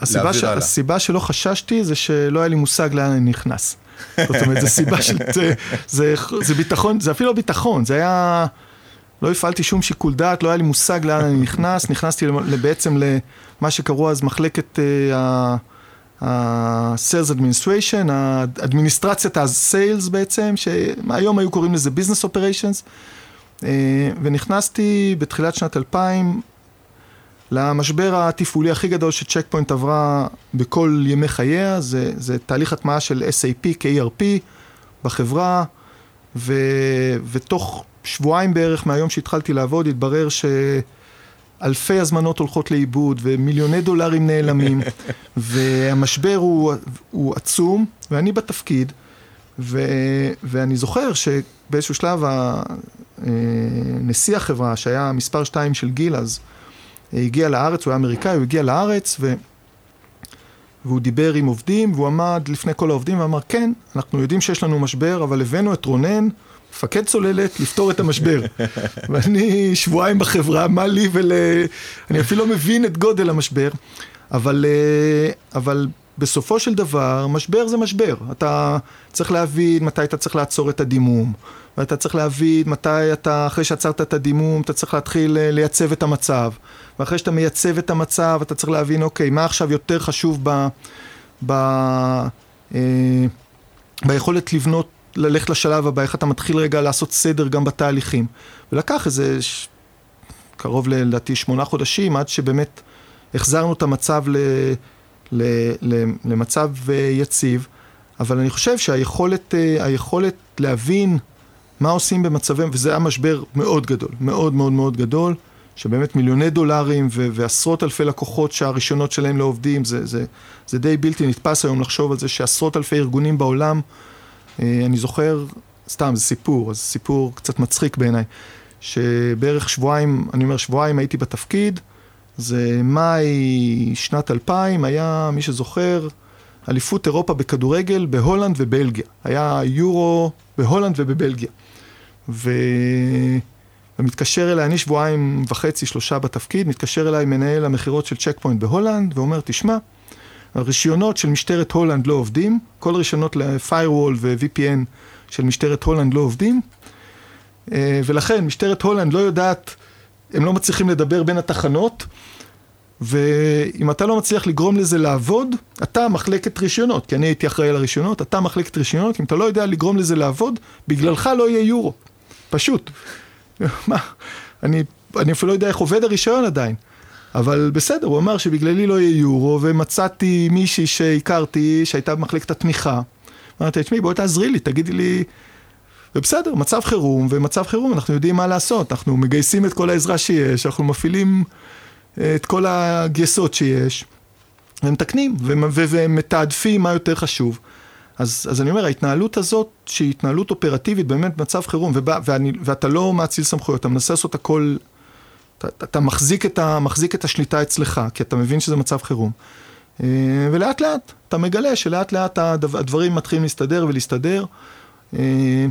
הסיבה, ש... הסיבה שלא חששתי זה שלא היה לי מושג לאן אני נכנס. זאת אומרת, זו סיבה של... זה, זה, זה ביטחון, זה אפילו לא ביטחון, זה היה... לא הפעלתי שום שיקול דעת, לא היה לי מושג לאן אני נכנס, נכנסתי בעצם למה שקראו אז מחלקת ה-Sales Administration, האדמיניסטרציית ה-Sales בעצם, שהיום היו קוראים לזה Business Operations, ונכנסתי בתחילת שנת 2000 למשבר התפעולי הכי גדול שצ'ק פוינט עברה בכל ימי חייה, זה, זה תהליך הטמעה של SAP כ-ERP בחברה, ו, ותוך שבועיים בערך מהיום שהתחלתי לעבוד, התברר שאלפי הזמנות הולכות לאיבוד ומיליוני דולרים נעלמים, והמשבר הוא, הוא עצום, ואני בתפקיד, ו, ואני זוכר שבאיזשהו שלב נשיא החברה, שהיה מספר שתיים של גיל אז, הגיע לארץ, הוא היה אמריקאי, הוא הגיע לארץ ו... והוא דיבר עם עובדים, והוא עמד לפני כל העובדים ואמר, כן, אנחנו יודעים שיש לנו משבר, אבל הבאנו את רונן, מפקד צוללת, לפתור את המשבר. ואני שבועיים בחברה, מה לי ול... אני אפילו לא מבין את גודל המשבר, אבל, אה, אבל בסופו של דבר, משבר זה משבר. אתה צריך להבין מתי אתה צריך לעצור את הדימום, ואתה צריך להבין מתי אתה, אחרי שעצרת את הדימום, אתה צריך להתחיל אה, לייצב את המצב. ואחרי שאתה מייצב את המצב, אתה צריך להבין, אוקיי, מה עכשיו יותר חשוב ב... ב... אה, ביכולת לבנות, ללכת לשלב הבא, איך אתה מתחיל רגע לעשות סדר גם בתהליכים. ולקח איזה ש... קרוב לדעתי שמונה חודשים, עד שבאמת החזרנו את המצב ל... ל... ל... למצב אה, יציב. אבל אני חושב שהיכולת אה, להבין מה עושים במצבים, וזה היה משבר מאוד גדול, מאוד מאוד מאוד גדול. שבאמת מיליוני דולרים ו- ועשרות אלפי לקוחות שהרישיונות שלהם לא עובדים, זה, זה, זה די בלתי נתפס היום לחשוב על זה שעשרות אלפי ארגונים בעולם, אה, אני זוכר, סתם, זה סיפור, זה סיפור קצת מצחיק בעיניי, שבערך שבועיים, אני אומר שבועיים הייתי בתפקיד, זה מאי שנת 2000, היה, מי שזוכר, אליפות אירופה בכדורגל בהולנד ובלגיה. היה יורו בהולנד ובבלגיה. ו... ומתקשר אליי, אני שבועיים וחצי, שלושה בתפקיד, מתקשר אליי מנהל המכירות של צ'ק פוינט בהולנד, ואומר, תשמע, הרישיונות של משטרת הולנד לא עובדים, כל הרישיונות ל-firewall ו-VPN של משטרת הולנד לא עובדים, אה, ולכן משטרת הולנד לא יודעת, הם לא מצליחים לדבר בין התחנות, ואם אתה לא מצליח לגרום לזה לעבוד, אתה מחלקת רישיונות, כי אני הייתי אחראי על הרישיונות, אתה מחלקת רישיונות, אם אתה לא יודע לגרום לזה לעבוד, בגללך לא יהיה יורו. פשוט. מה, אני, אני אפילו לא יודע איך עובד הרישיון עדיין. אבל בסדר, הוא אמר שבגללי לא יהיה יורו, ומצאתי מישהי שהכרתי, שהייתה במחלקת התמיכה. אמרתי, תשמעי, בואי תעזרי לי, תגידי לי... ובסדר, מצב חירום, ומצב חירום, אנחנו יודעים מה לעשות. אנחנו מגייסים את כל העזרה שיש, אנחנו מפעילים אה, את כל הגייסות שיש, ומתקנים, ומתעדפים מה יותר חשוב. אז, אז אני אומר, ההתנהלות הזאת, שהיא התנהלות אופרטיבית באמת במצב חירום, ובא, ואני, ואתה לא מאציל סמכויות, אתה מנסה לעשות הכל, אתה, אתה מחזיק, את ה, מחזיק את השליטה אצלך, כי אתה מבין שזה מצב חירום. אה, ולאט לאט, אתה מגלה שלאט לאט הדברים מתחילים להסתדר ולהסתדר. אה,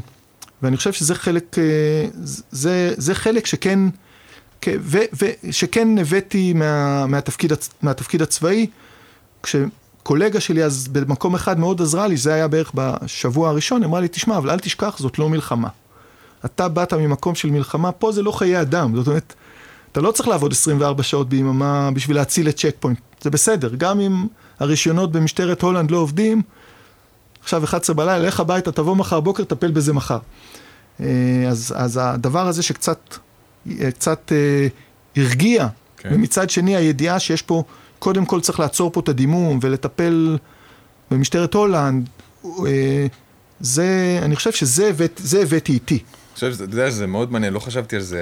ואני חושב שזה חלק, אה, זה, זה חלק שכן, ו, ו, שכן הבאתי מה, מהתפקיד, מהתפקיד הצבאי, כש... קולגה שלי אז במקום אחד מאוד עזרה לי, זה היה בערך בשבוע הראשון, אמרה לי, תשמע, אבל אל תשכח, זאת לא מלחמה. אתה באת ממקום של מלחמה, פה זה לא חיי אדם, זאת אומרת, אתה לא צריך לעבוד 24 שעות ביממה בשביל להציל את צ'ק פוינט, זה בסדר, גם אם הרישיונות במשטרת הולנד לא עובדים, עכשיו 11 בלילה, לך הביתה, תבוא מחר בוקר, טפל בזה מחר. אה, אז, אז הדבר הזה שקצת קצת, אה, הרגיע, כן. ומצד שני הידיעה שיש פה קודם כל צריך לעצור פה את הדימום ולטפל במשטרת הולנד. אה, זה, אני חושב שזה הבאתי איתי. אני חושב שזה מאוד מעניין, לא חשבתי על זה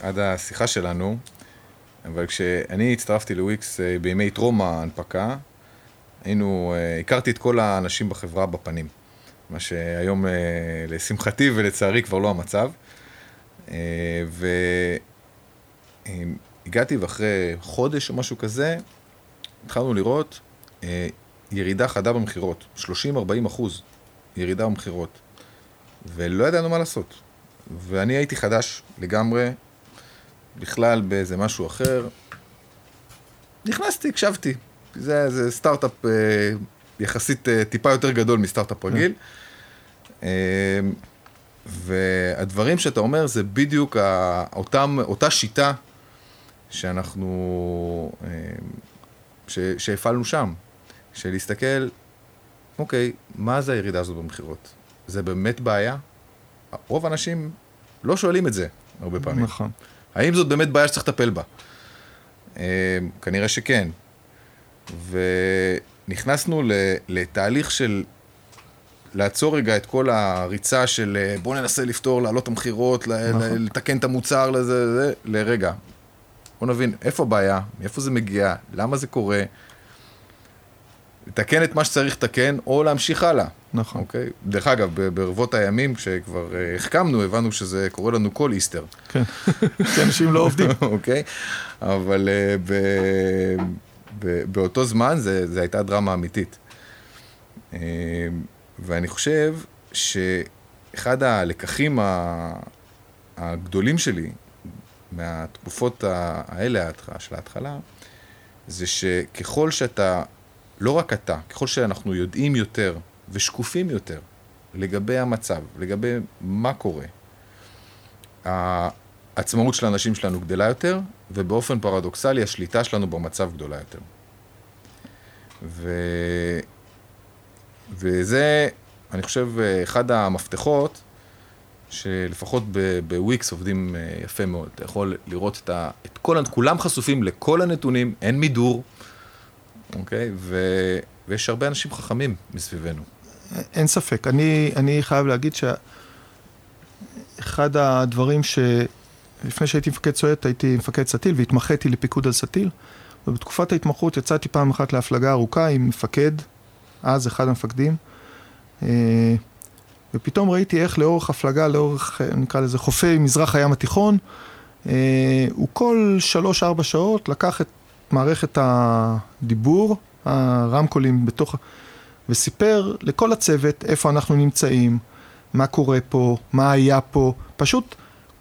אה, עד השיחה שלנו, אבל כשאני הצטרפתי לוויקס אה, בימי טרום ההנפקה, היינו, הכרתי את כל האנשים בחברה בפנים, מה שהיום לשמחתי ולצערי כבר לא המצב. הגעתי ואחרי חודש או משהו כזה, התחלנו לראות אה, ירידה חדה במכירות, 30-40 אחוז ירידה במכירות, ולא ידענו מה לעשות. ואני הייתי חדש לגמרי, בכלל באיזה משהו אחר. נכנסתי, הקשבתי. זה, זה סטארט-אפ אה, יחסית אה, טיפה יותר גדול מסטארט-אפ רגיל. אה, והדברים שאתה אומר זה בדיוק אותם, אותה שיטה שאנחנו, אה, ש, שהפעלנו שם, של להסתכל, אוקיי, מה זה הירידה הזאת במכירות? זה באמת בעיה? רוב האנשים לא שואלים את זה הרבה פעמים. נכון. האם זאת באמת בעיה שצריך לטפל בה? אה, כנראה שכן. ונכנסנו לתהליך של לעצור רגע את כל הריצה של אה, בוא ננסה לפתור, להעלות את המכירות, נכון. לתקן את המוצר לזה, זה, לרגע. בוא נבין איפה הבעיה, מאיפה זה מגיע, למה זה קורה. לתקן את מה שצריך לתקן, או להמשיך הלאה. נכון. אוקיי? דרך אגב, ברבות הימים, כשכבר אה, החכמנו, הבנו שזה קורה לנו כל איסטר. כן, כי אנשים לא עובדים. אוקיי? אבל uh, ב, ב, באותו זמן זו הייתה דרמה אמיתית. Uh, ואני חושב שאחד הלקחים הגדולים שלי מהתקופות האלה של ההתחלה, זה שככל שאתה, לא רק אתה, ככל שאנחנו יודעים יותר ושקופים יותר לגבי המצב, לגבי מה קורה, העצמאות של האנשים שלנו גדלה יותר, ובאופן פרדוקסלי השליטה שלנו במצב גדולה יותר. ו... וזה, אני חושב, אחד המפתחות שלפחות בוויקס עובדים אה, יפה מאוד. אתה יכול לראות את, ה, את כל, כולם חשופים לכל הנתונים, אין מידור, אוקיי? ו, ויש הרבה אנשים חכמים מסביבנו. אין ספק. אני, אני חייב להגיד שאחד הדברים ש... לפני שהייתי מפקד צועט, הייתי מפקד סטיל והתמחיתי לפיקוד על סטיל. ובתקופת ההתמחות יצאתי פעם אחת להפלגה ארוכה עם מפקד, אז אחד המפקדים. אה, ופתאום ראיתי איך לאורך הפלגה, לאורך, נקרא לזה, חופי מזרח הים התיכון, אה, הוא כל שלוש-ארבע שעות לקח את מערכת הדיבור, הרמקולים בתוך, וסיפר לכל הצוות איפה אנחנו נמצאים, מה קורה פה, מה היה פה, פשוט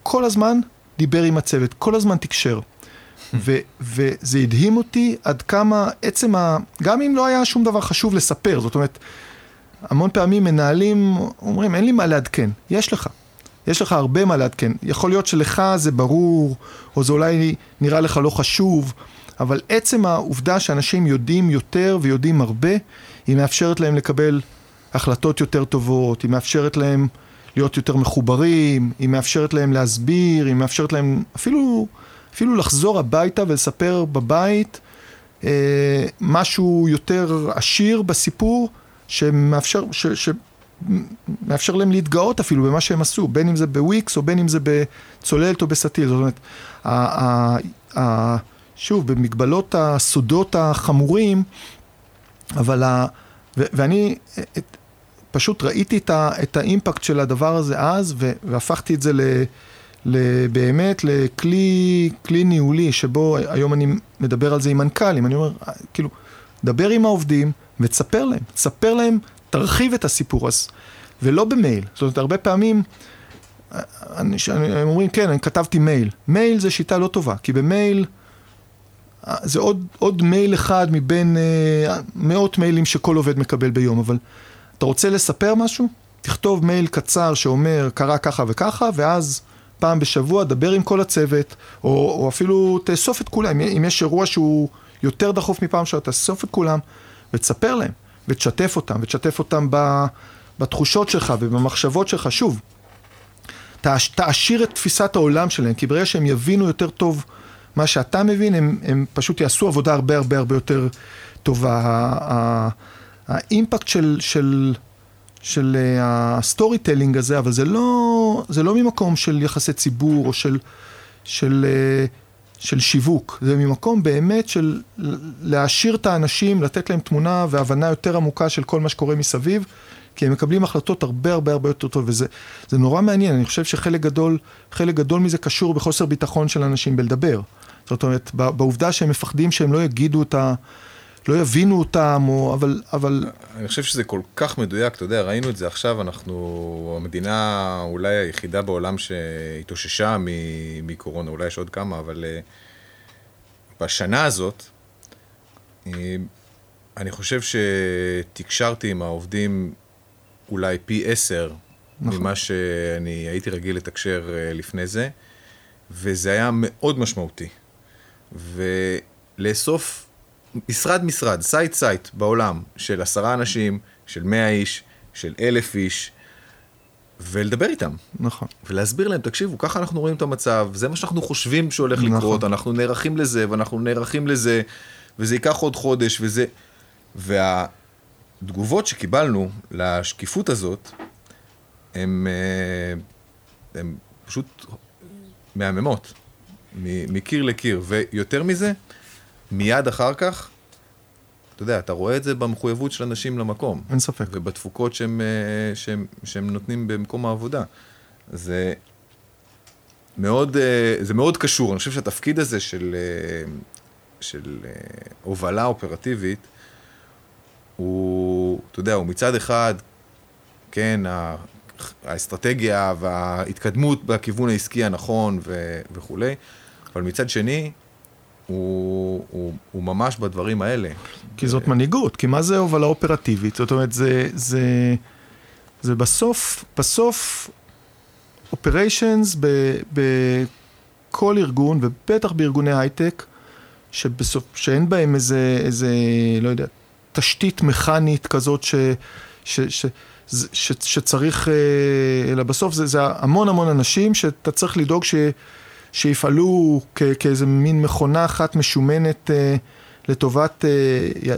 כל הזמן דיבר עם הצוות, כל הזמן תקשר. ו- וזה הדהים אותי עד כמה עצם ה... גם אם לא היה שום דבר חשוב לספר, זאת אומרת, המון פעמים מנהלים אומרים, אין לי מה לעדכן. יש לך. יש לך הרבה מה לעדכן. יכול להיות שלך זה ברור, או זה אולי נראה לך לא חשוב, אבל עצם העובדה שאנשים יודעים יותר ויודעים הרבה, היא מאפשרת להם לקבל החלטות יותר טובות, היא מאפשרת להם להיות יותר מחוברים, היא מאפשרת להם להסביר, היא מאפשרת להם אפילו, אפילו לחזור הביתה ולספר בבית אה, משהו יותר עשיר בסיפור, שמאפשר, ש, שמאפשר להם להתגאות אפילו במה שהם עשו, בין אם זה בוויקס או בין אם זה בצוללת או בסטיל. זאת אומרת, ה, ה, ה, שוב, במגבלות הסודות החמורים, אבל ה... ו, ואני את, פשוט ראיתי את, ה, את האימפקט של הדבר הזה אז, ו, והפכתי את זה ל, באמת לכלי כלי ניהולי, שבו היום אני מדבר על זה עם מנכ"לים, אני אומר, כאילו, דבר עם העובדים, ותספר להם, תספר להם, תרחיב את הסיפור הזה, ולא במייל. זאת אומרת, הרבה פעמים, אני, הם אומרים, כן, אני כתבתי מייל. מייל זה שיטה לא טובה, כי במייל, זה עוד, עוד מייל אחד מבין uh, מאות מיילים שכל עובד מקבל ביום, אבל אתה רוצה לספר משהו? תכתוב מייל קצר שאומר, קרה ככה וככה, ואז פעם בשבוע דבר עם כל הצוות, או, או אפילו תאסוף את כולם, אם יש אירוע שהוא יותר דחוף מפעם שעוד, תאסוף את כולם. ותספר להם, ותשתף אותם, ותשתף אותם בתחושות שלך ובמחשבות שלך. שוב, תעש, תעשיר את תפיסת העולם שלהם, כי ברגע שהם יבינו יותר טוב מה שאתה מבין, הם, הם פשוט יעשו עבודה הרבה הרבה הרבה יותר טובה. ה impact של, של, של ה storytelling הזה, אבל זה לא, זה לא ממקום של יחסי ציבור או של, של אה, של שיווק, זה ממקום באמת של להעשיר את האנשים, לתת להם תמונה והבנה יותר עמוקה של כל מה שקורה מסביב, כי הם מקבלים החלטות הרבה הרבה הרבה יותר טוב, וזה נורא מעניין, אני חושב שחלק גדול, חלק גדול מזה קשור בחוסר ביטחון של אנשים בלדבר. זאת אומרת, בעובדה שהם מפחדים שהם לא יגידו את ה... לא יבינו אותם, או, אבל, אבל... אני חושב שזה כל כך מדויק, אתה יודע, ראינו את זה עכשיו, אנחנו המדינה אולי היחידה בעולם שהתאוששה מקורונה, אולי יש עוד כמה, אבל uh, בשנה הזאת, uh, אני חושב שתקשרתי עם העובדים אולי פי עשר נכון. ממה שאני הייתי רגיל לתקשר uh, לפני זה, וזה היה מאוד משמעותי. ולאסוף משרד משרד, site site בעולם של עשרה אנשים, של מאה איש, של אלף איש, ולדבר איתם. נכון. ולהסביר להם, תקשיבו, ככה אנחנו רואים את המצב, זה מה שאנחנו חושבים שהולך נכון. לקרות, אנחנו נערכים לזה, ואנחנו נערכים לזה, וזה ייקח עוד חודש, וזה... והתגובות שקיבלנו לשקיפות הזאת, הן אה, פשוט מהממות, מקיר לקיר, ויותר מזה, מיד אחר כך, אתה יודע, אתה רואה את זה במחויבות של אנשים למקום. אין ספק. ובתפוקות שהם, אה, שהם, שהם נותנים במקום העבודה. זה מאוד, אה, זה מאוד קשור. אני חושב שהתפקיד הזה של, אה, של הובלה אופרטיבית, הוא, אתה יודע, הוא מצד אחד, כן, האסטרטגיה וההתקדמות בכיוון העסקי הנכון ו, וכולי, אבל מצד שני, הוא, הוא, הוא ממש בדברים האלה. כי זאת מנהיגות, כי מה זה הובלה אופרטיבית? זאת אומרת, זה, זה, זה בסוף, בסוף, אופריישנס בכל ארגון, ובטח בארגוני הייטק, שבסוף, שאין בהם איזה, איזה, לא יודע, תשתית מכנית כזאת ש, ש, ש, ש, ש, שצריך, אה, אלא בסוף זה, זה המון המון אנשים שאתה צריך לדאוג ש... שיפעלו כ- כאיזה מין מכונה אחת משומנת אה, לטובת אה,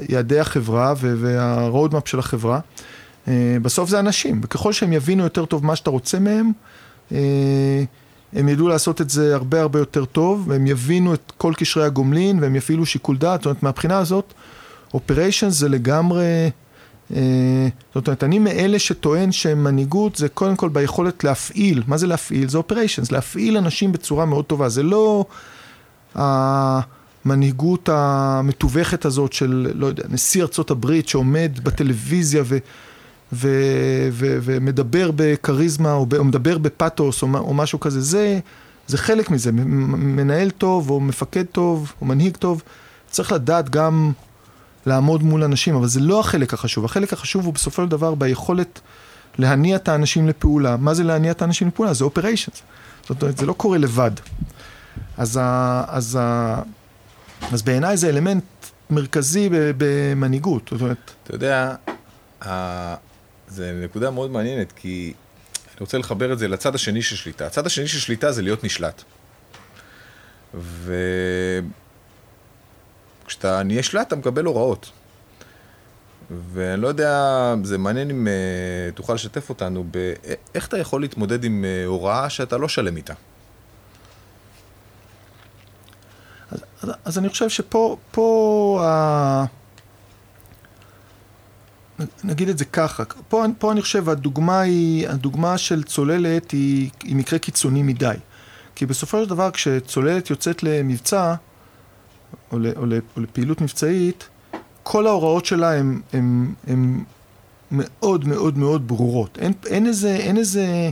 יעדי החברה וה-roadmap של החברה. אה, בסוף זה אנשים, וככל שהם יבינו יותר טוב מה שאתה רוצה מהם, אה, הם ידעו לעשות את זה הרבה הרבה יותר טוב, והם יבינו את כל קשרי הגומלין, והם יפעילו שיקול דעת, זאת אומרת, מהבחינה הזאת, אופריישן זה לגמרי... אה, זאת אומרת, אני מאלה שטוען שמנהיגות זה קודם כל ביכולת להפעיל, מה זה להפעיל? זה אופריישנס, להפעיל אנשים בצורה מאוד טובה, זה לא המנהיגות המתווכת הזאת של, לא יודע, נשיא ארצות הברית שעומד בטלוויזיה ו... ו, ו, ומדבר בכריזמה או, ב, או מדבר בפתוס או, או משהו כזה, זה, זה חלק מזה, מנהל טוב או מפקד טוב או מנהיג טוב, צריך לדעת גם לעמוד מול אנשים, אבל זה לא החלק החשוב. החלק החשוב הוא בסופו של דבר ביכולת להניע את האנשים לפעולה. מה זה להניע את האנשים לפעולה? זה אופריישנס. זאת אומרת, זה לא קורה לבד. אז, ה, אז, ה, אז בעיניי זה אלמנט מרכזי במנהיגות. זאת אומרת... אתה יודע, זו נקודה מאוד מעניינת, כי אני רוצה לחבר את זה לצד השני של שליטה. הצד השני של שליטה זה להיות נשלט. ו... כשאתה נהיה שלט, אתה מקבל הוראות. ואני לא יודע, זה מעניין אם uh, תוכל לשתף אותנו באיך אתה יכול להתמודד עם uh, הוראה שאתה לא שלם איתה. אז, אז, אז אני חושב שפה, פה, uh, נגיד את זה ככה, פה, פה אני חושב הדוגמה היא, הדוגמה של צוללת היא, היא מקרה קיצוני מדי. כי בסופו של דבר כשצוללת יוצאת למבצע, או, או, או לפעילות מבצעית, כל ההוראות שלה הן מאוד מאוד מאוד ברורות. אין, אין איזה, אין איזה,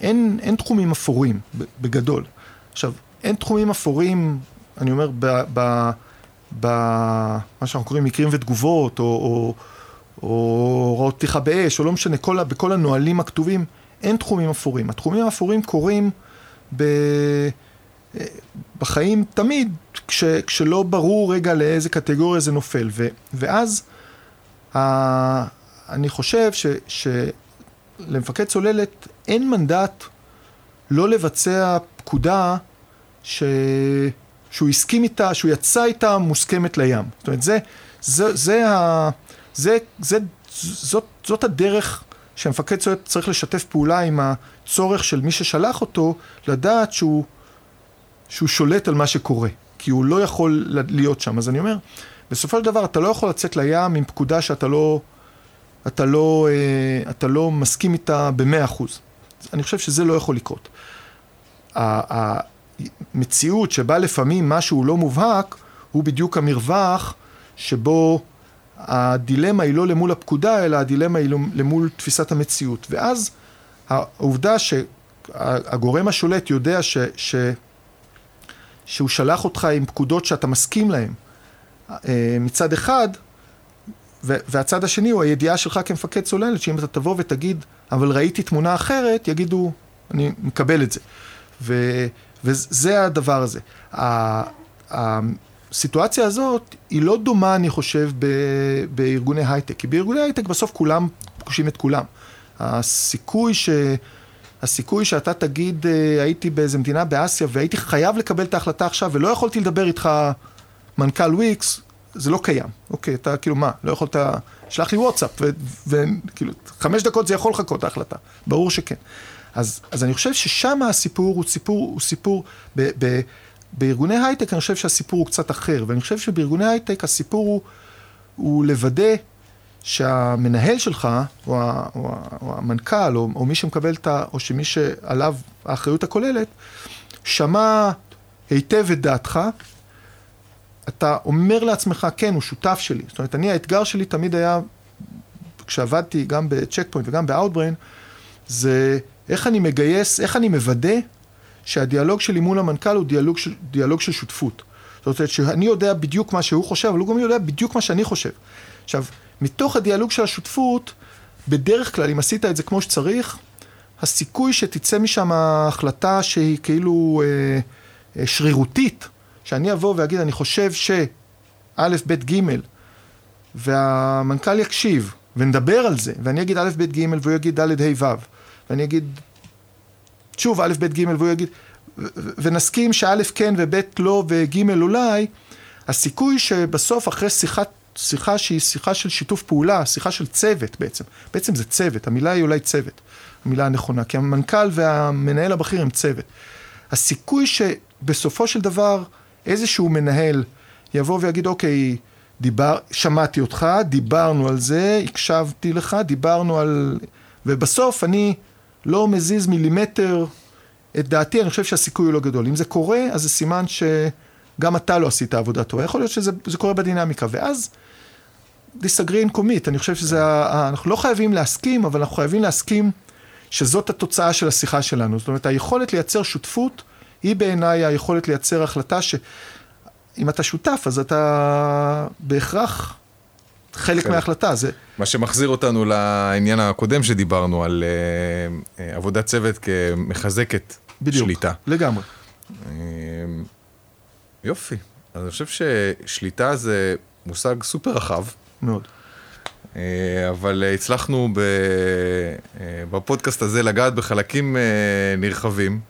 אין, אין תחומים אפורים בגדול. עכשיו, אין תחומים אפורים, אני אומר, ב, ב, ב, שאנחנו קוראים מקרים ותגובות, או, או, או הוראות פתיחה באש, או לא משנה, כל, בכל הנהלים הכתובים, אין תחומים אפורים. התחומים האפורים קורים ב... בחיים תמיד, כש, כשלא ברור רגע לאיזה קטגוריה זה נופל. ו, ואז ה, אני חושב ש, שלמפקד צוללת אין מנדט לא לבצע פקודה ש, שהוא הסכים איתה, שהוא יצא איתה מוסכמת לים. זאת אומרת, זה, זה, זה, ה, זה, זה, זאת, זאת הדרך שהמפקד צוללת צריך לשתף פעולה עם הצורך של מי ששלח אותו, לדעת שהוא... שהוא שולט על מה שקורה, כי הוא לא יכול להיות שם. אז אני אומר, בסופו של דבר אתה לא יכול לצאת לים עם פקודה שאתה לא אתה לא, אה, אתה לא מסכים איתה במאה אחוז. אני חושב שזה לא יכול לקרות. המציאות שבה לפעמים משהו לא מובהק, הוא בדיוק המרווח שבו הדילמה היא לא למול הפקודה, אלא הדילמה היא למול תפיסת המציאות. ואז העובדה שהגורם השולט יודע ש, ש, שהוא שלח אותך עם פקודות שאתה מסכים להן אה, מצד אחד, והצד השני הוא הידיעה שלך כמפקד צוללת, שאם אתה תבוא ותגיד, אבל ראיתי תמונה אחרת, יגידו, אני מקבל את זה. ו, וזה הדבר הזה. הסיטואציה הזאת היא לא דומה, אני חושב, ב, בארגוני הייטק. כי בארגוני הייטק בסוף כולם פוגשים את כולם. הסיכוי ש... הסיכוי שאתה תגיד, אה, הייתי באיזה מדינה באסיה והייתי חייב לקבל את ההחלטה עכשיו ולא יכולתי לדבר איתך מנכ"ל וויקס, זה לא קיים. אוקיי, אתה כאילו מה, לא יכולת, שלח לי וואטסאפ, וכאילו, חמש דקות זה יכול לחכות ההחלטה, ברור שכן. אז, אז אני חושב ששם הסיפור הוא סיפור, הוא סיפור, ב, ב, בארגוני הייטק אני חושב שהסיפור הוא קצת אחר, ואני חושב שבארגוני הייטק הסיפור הוא, הוא לוודא שהמנהל שלך, או, או, או המנכ"ל, או, או מי שמקבל את ה... או שמי שעליו האחריות הכוללת, שמע היטב את דעתך, אתה אומר לעצמך, כן, הוא שותף שלי. זאת אומרת, אני, האתגר שלי תמיד היה, כשעבדתי גם בצ'ק פוינט וגם באאוטבריין, זה איך אני מגייס, איך אני מוודא שהדיאלוג שלי מול המנכ"ל הוא דיאלוג של, דיאלוג של שותפות. זאת אומרת, שאני יודע בדיוק מה שהוא חושב, אבל הוא גם יודע בדיוק מה שאני חושב. עכשיו, מתוך הדיאלוג של השותפות, בדרך כלל, אם עשית את זה כמו שצריך, הסיכוי שתצא משם החלטה שהיא כאילו אה, אה, שרירותית, שאני אבוא ואגיד, אני חושב שא', ב', ג', והמנכ"ל יקשיב, ונדבר על זה, ואני אגיד א', ב', ג', והוא יגיד ד', ה', ו', ואני אגיד, שוב, א', ב', ג', והוא יגיד, ונסכים שא' כן וב' לא וג' אולי, הסיכוי שבסוף אחרי שיחת, שיחה שהיא שיחה של שיתוף פעולה, שיחה של צוות בעצם, בעצם זה צוות, המילה היא אולי צוות, המילה הנכונה, כי המנכ"ל והמנהל הבכיר הם צוות. הסיכוי שבסופו של דבר איזשהו מנהל יבוא ויגיד, אוקיי, דיבר, שמעתי אותך, דיברנו על זה, הקשבתי לך, דיברנו על... ובסוף אני לא מזיז מילימטר את דעתי, אני חושב שהסיכוי הוא לא גדול. אם זה קורה, אז זה סימן שגם אתה לא עשית עבודה טובה. יכול להיות שזה קורה בדינמיקה, ואז דיסגרי אינקומית, אני חושב שזה, אנחנו לא חייבים להסכים, אבל אנחנו חייבים להסכים שזאת התוצאה של השיחה שלנו. זאת אומרת, היכולת לייצר שותפות היא בעיניי היכולת לייצר החלטה שאם אתה שותף, אז אתה בהכרח חלק מההחלטה. זה... מה שמחזיר אותנו לעניין הקודם שדיברנו, על uh, עבודת צוות כמחזקת בדיוק, שליטה. בדיוק, לגמרי. Uh, יופי. אז אני חושב ששליטה זה מושג סופר רחב. מאוד. Uh, אבל uh, הצלחנו ב, uh, בפודקאסט הזה לגעת בחלקים נרחבים.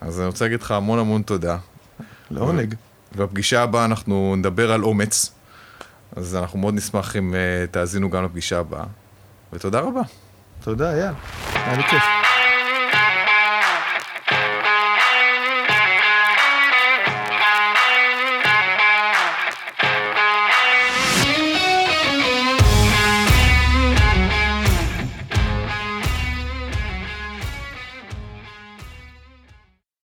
אז אני רוצה להגיד לך המון המון תודה. לעונג. ובפגישה הבאה אנחנו נדבר על אומץ. אז אנחנו מאוד נשמח אם תאזינו גם לפגישה הבאה. ותודה רבה. תודה, אייל. היה לי כיף.